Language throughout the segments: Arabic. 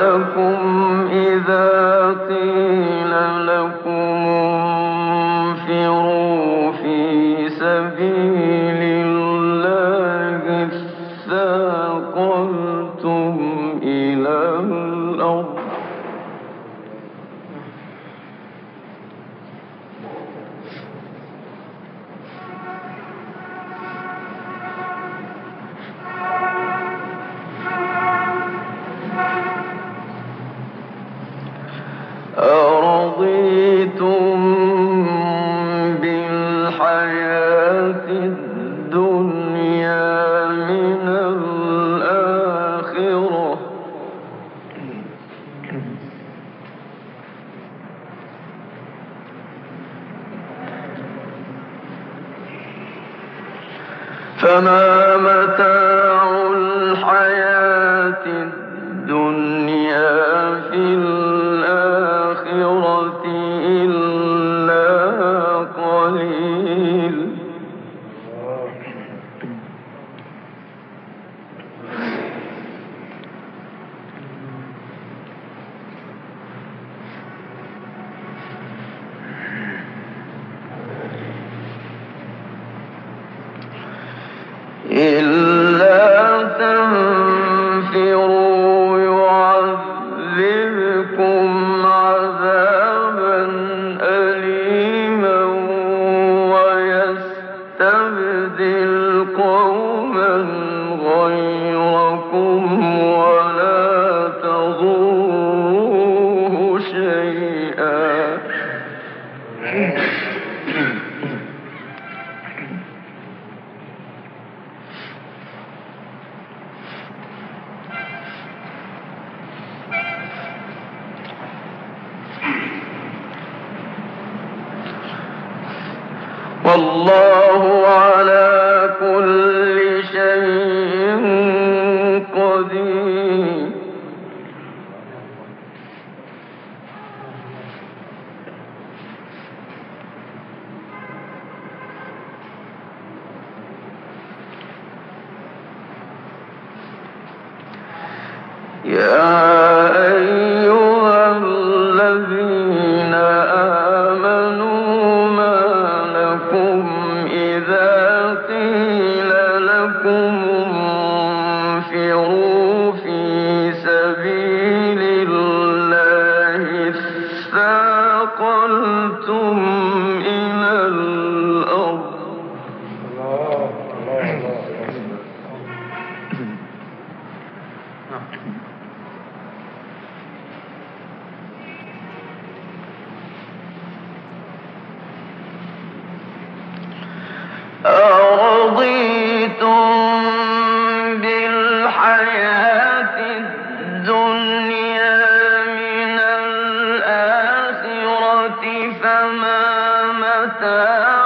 لكم كما يا أتاهم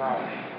يا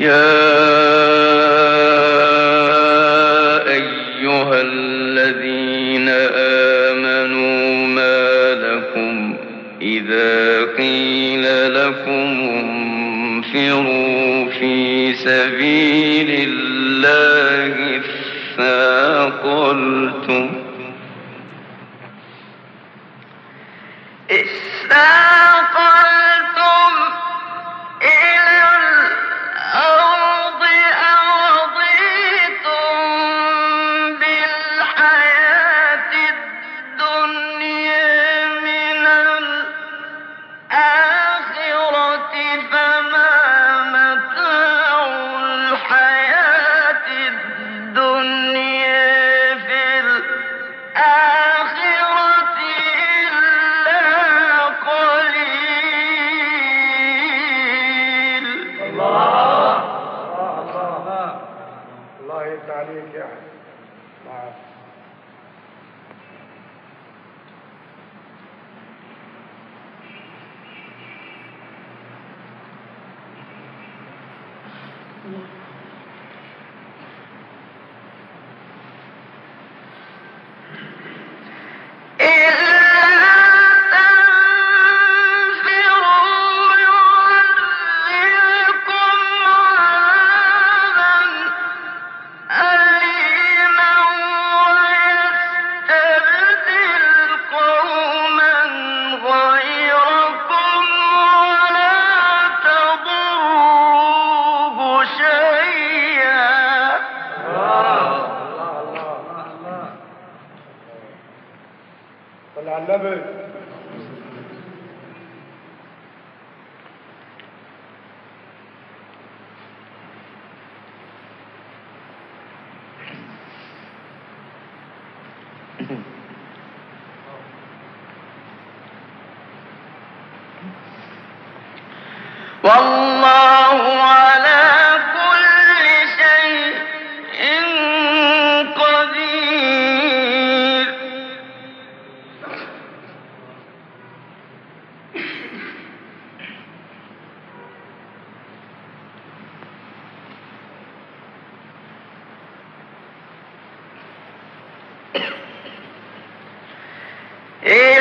يا level. Hey,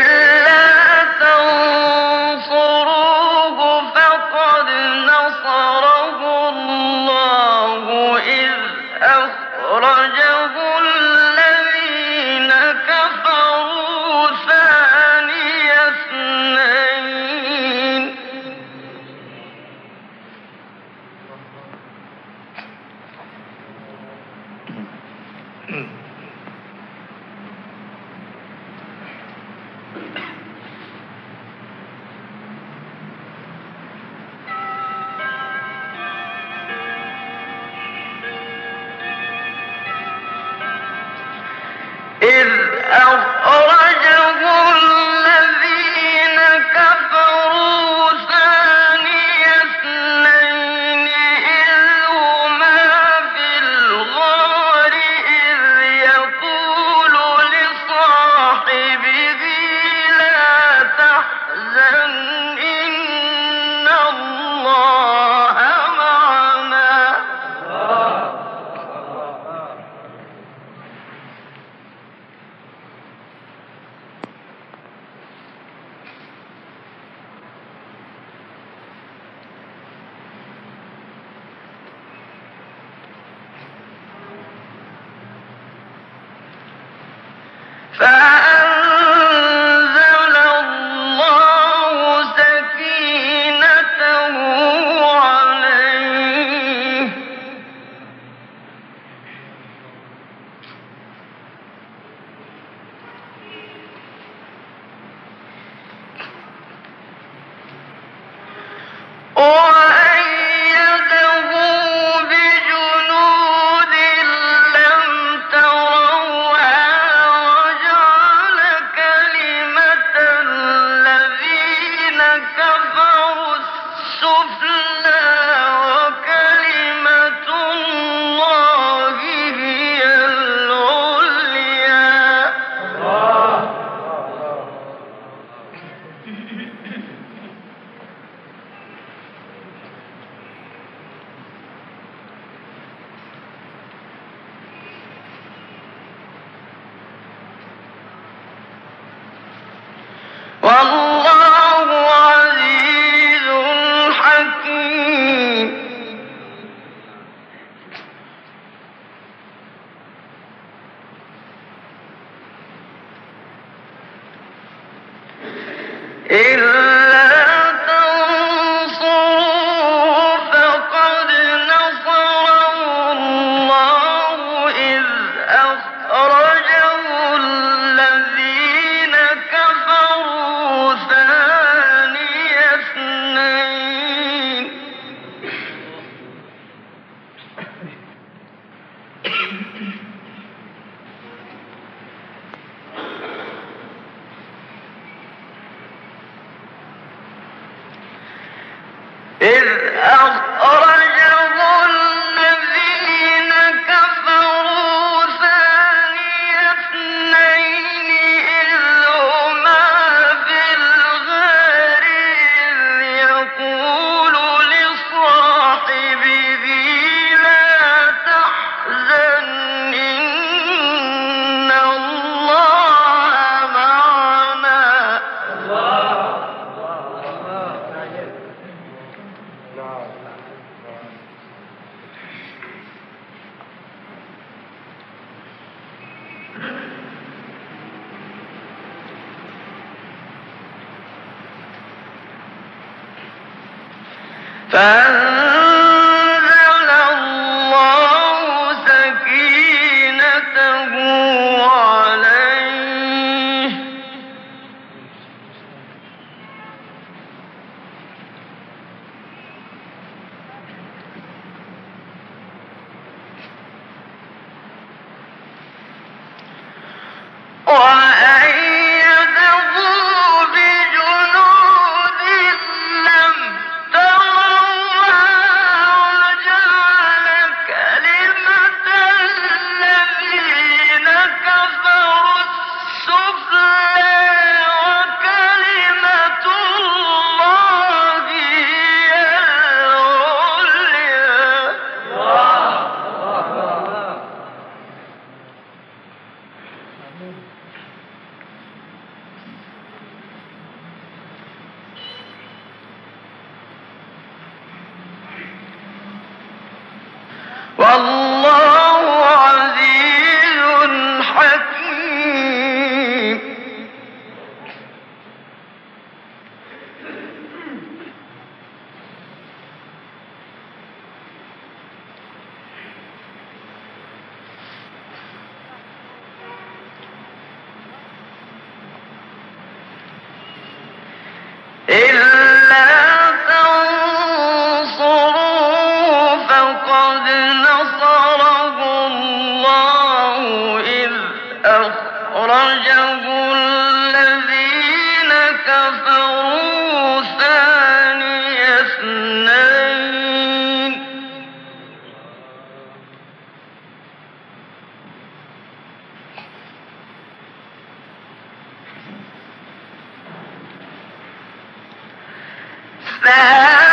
that.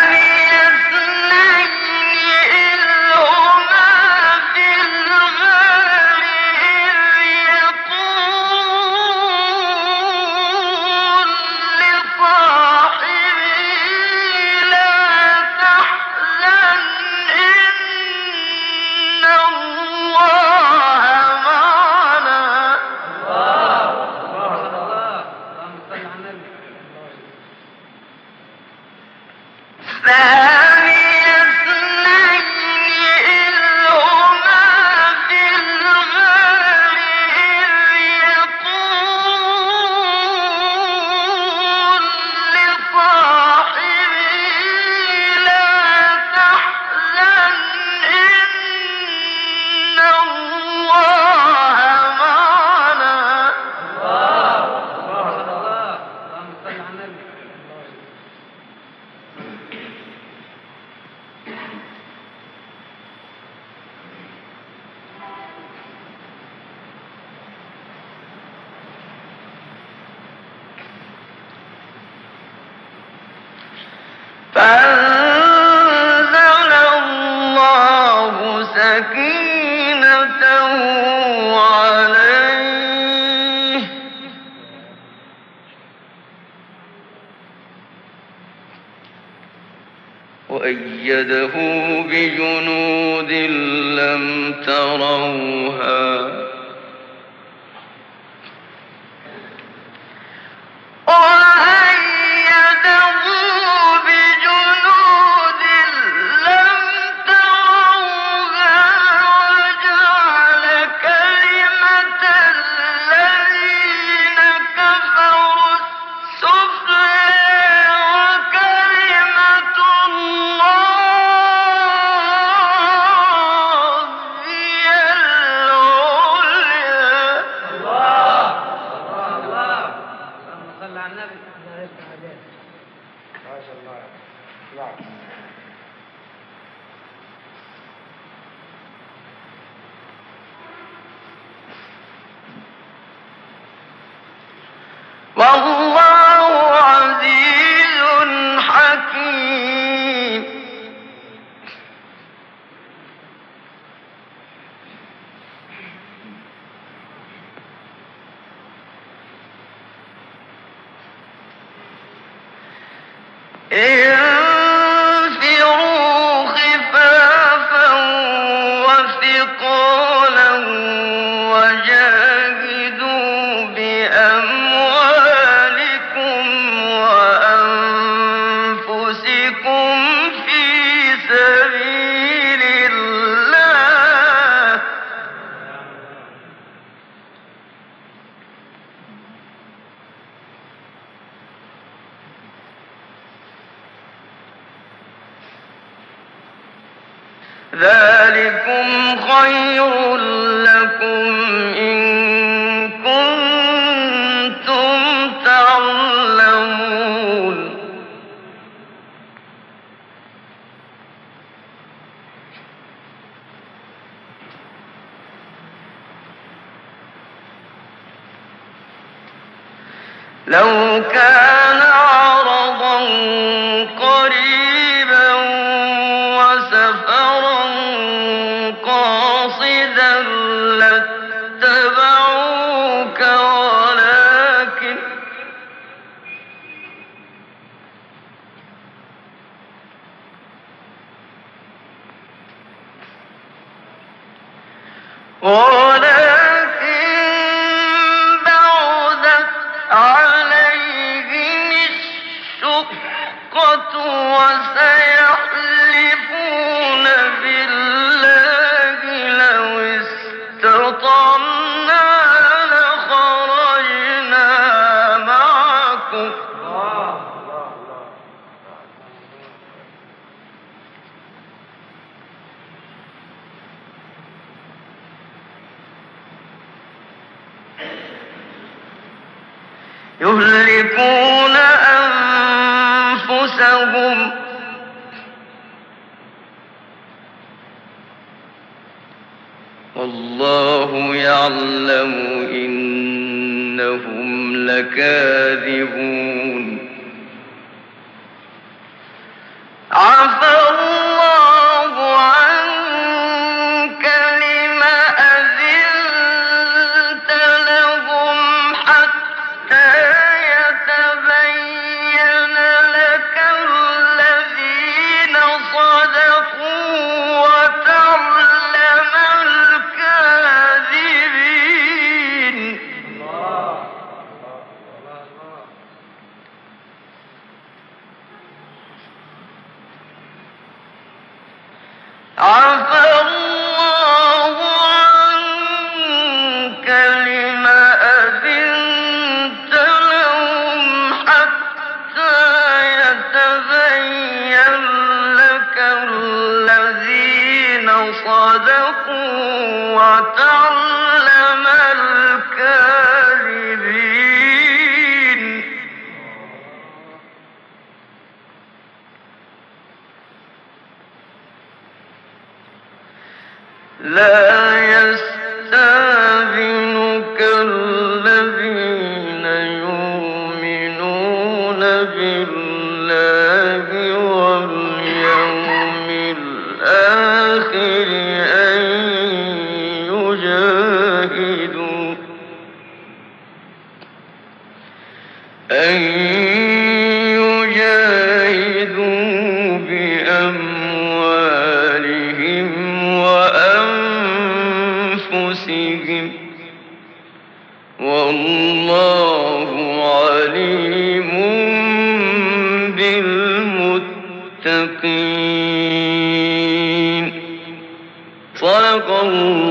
لو كان يهلكون أنفسهم. والله يعلم إنهم لكاذبون. لا الله العظيم